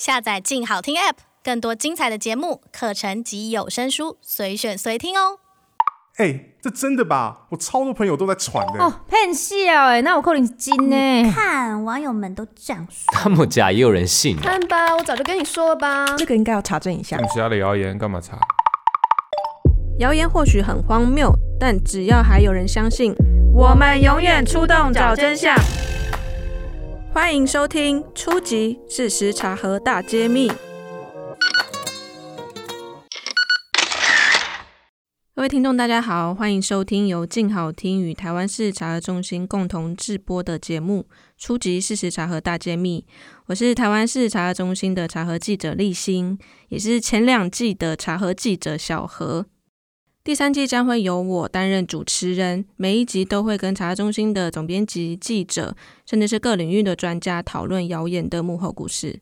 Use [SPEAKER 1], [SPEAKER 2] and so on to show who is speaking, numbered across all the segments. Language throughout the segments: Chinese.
[SPEAKER 1] 下载“静好听 ”App，更多精彩的节目、课程及有声书，随选随听哦。
[SPEAKER 2] 哎、欸，这真的吧？我超多朋友都在传的。
[SPEAKER 3] 哦，骗笑哎，那我扣你金呢？
[SPEAKER 4] 看网友们都这样说，
[SPEAKER 5] 那么假也有人信？
[SPEAKER 6] 看吧，我早就跟你说了吧。
[SPEAKER 7] 这个应该要查证一下。
[SPEAKER 8] 其他的谣言干嘛查？
[SPEAKER 6] 谣言或许很荒谬，但只要还有人相信，我们永远出动找真相。欢迎收听《初级！事实茶盒大揭秘》。各位听众，大家好，欢迎收听由静好听与台湾事实查核中心共同制播的节目《初级！事实茶盒大揭秘》。我是台湾事实查核中心的茶盒记者立新，也是前两季的茶盒记者小何。第三季将会由我担任主持人，每一集都会跟查中心的总编辑、记者，甚至是各领域的专家讨论谣言的幕后故事。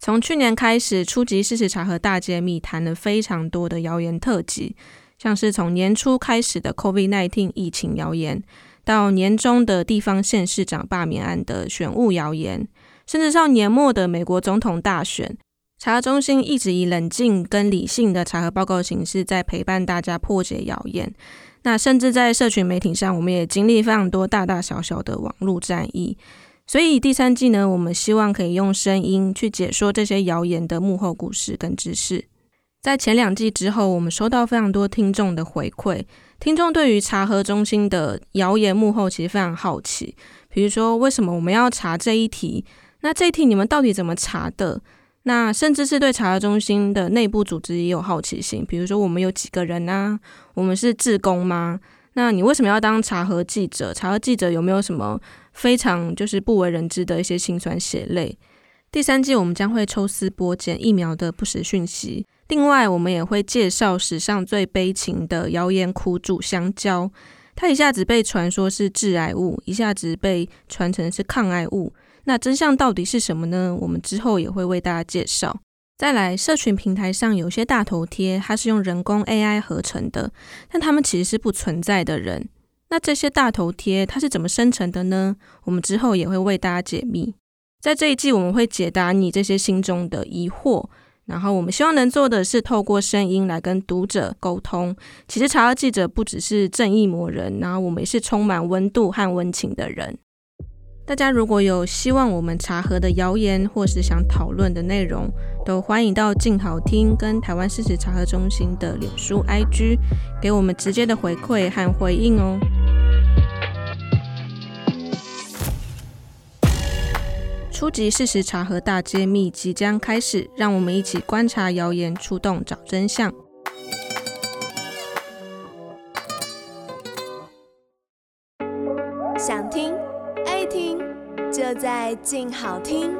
[SPEAKER 6] 从去年开始，《初级！事实查和大揭秘》谈了非常多的谣言特辑。像是从年初开始的 COVID-19 疫情谣言，到年中的地方县市长罢免案的选务谣言，甚至到年末的美国总统大选，查核中心一直以冷静跟理性的查核报告形式，在陪伴大家破解谣言。那甚至在社群媒体上，我们也经历非常多大大小小的网络战役。所以第三季呢，我们希望可以用声音去解说这些谣言的幕后故事跟知识。在前两季之后，我们收到非常多听众的回馈。听众对于查核中心的谣言幕后其实非常好奇，比如说为什么我们要查这一题？那这一题你们到底怎么查的？那甚至是对查核中心的内部组织也有好奇心，比如说我们有几个人啊？我们是志工吗？那你为什么要当查核记者？查核记者有没有什么非常就是不为人知的一些辛酸血泪？第三季我们将会抽丝剥茧疫苗的不实讯息。另外，我们也会介绍史上最悲情的谣言苦主香蕉。它一下子被传说是致癌物，一下子被传成是抗癌物。那真相到底是什么呢？我们之后也会为大家介绍。再来，社群平台上有些大头贴，它是用人工 AI 合成的，但他们其实是不存在的人。那这些大头贴它是怎么生成的呢？我们之后也会为大家解密。在这一季，我们会解答你这些心中的疑惑。然后我们希望能做的是透过声音来跟读者沟通。其实查核记者不只是正义魔人，然后我们也是充满温度和温情的人。大家如果有希望我们查核的谣言，或是想讨论的内容，都欢迎到静好听跟台湾事实查核中心的脸书 IG 给我们直接的回馈和回应哦。初级！事实查核大揭秘即将开始，让我们一起观察谣言，出动找真相。
[SPEAKER 9] 想听，就在静好听。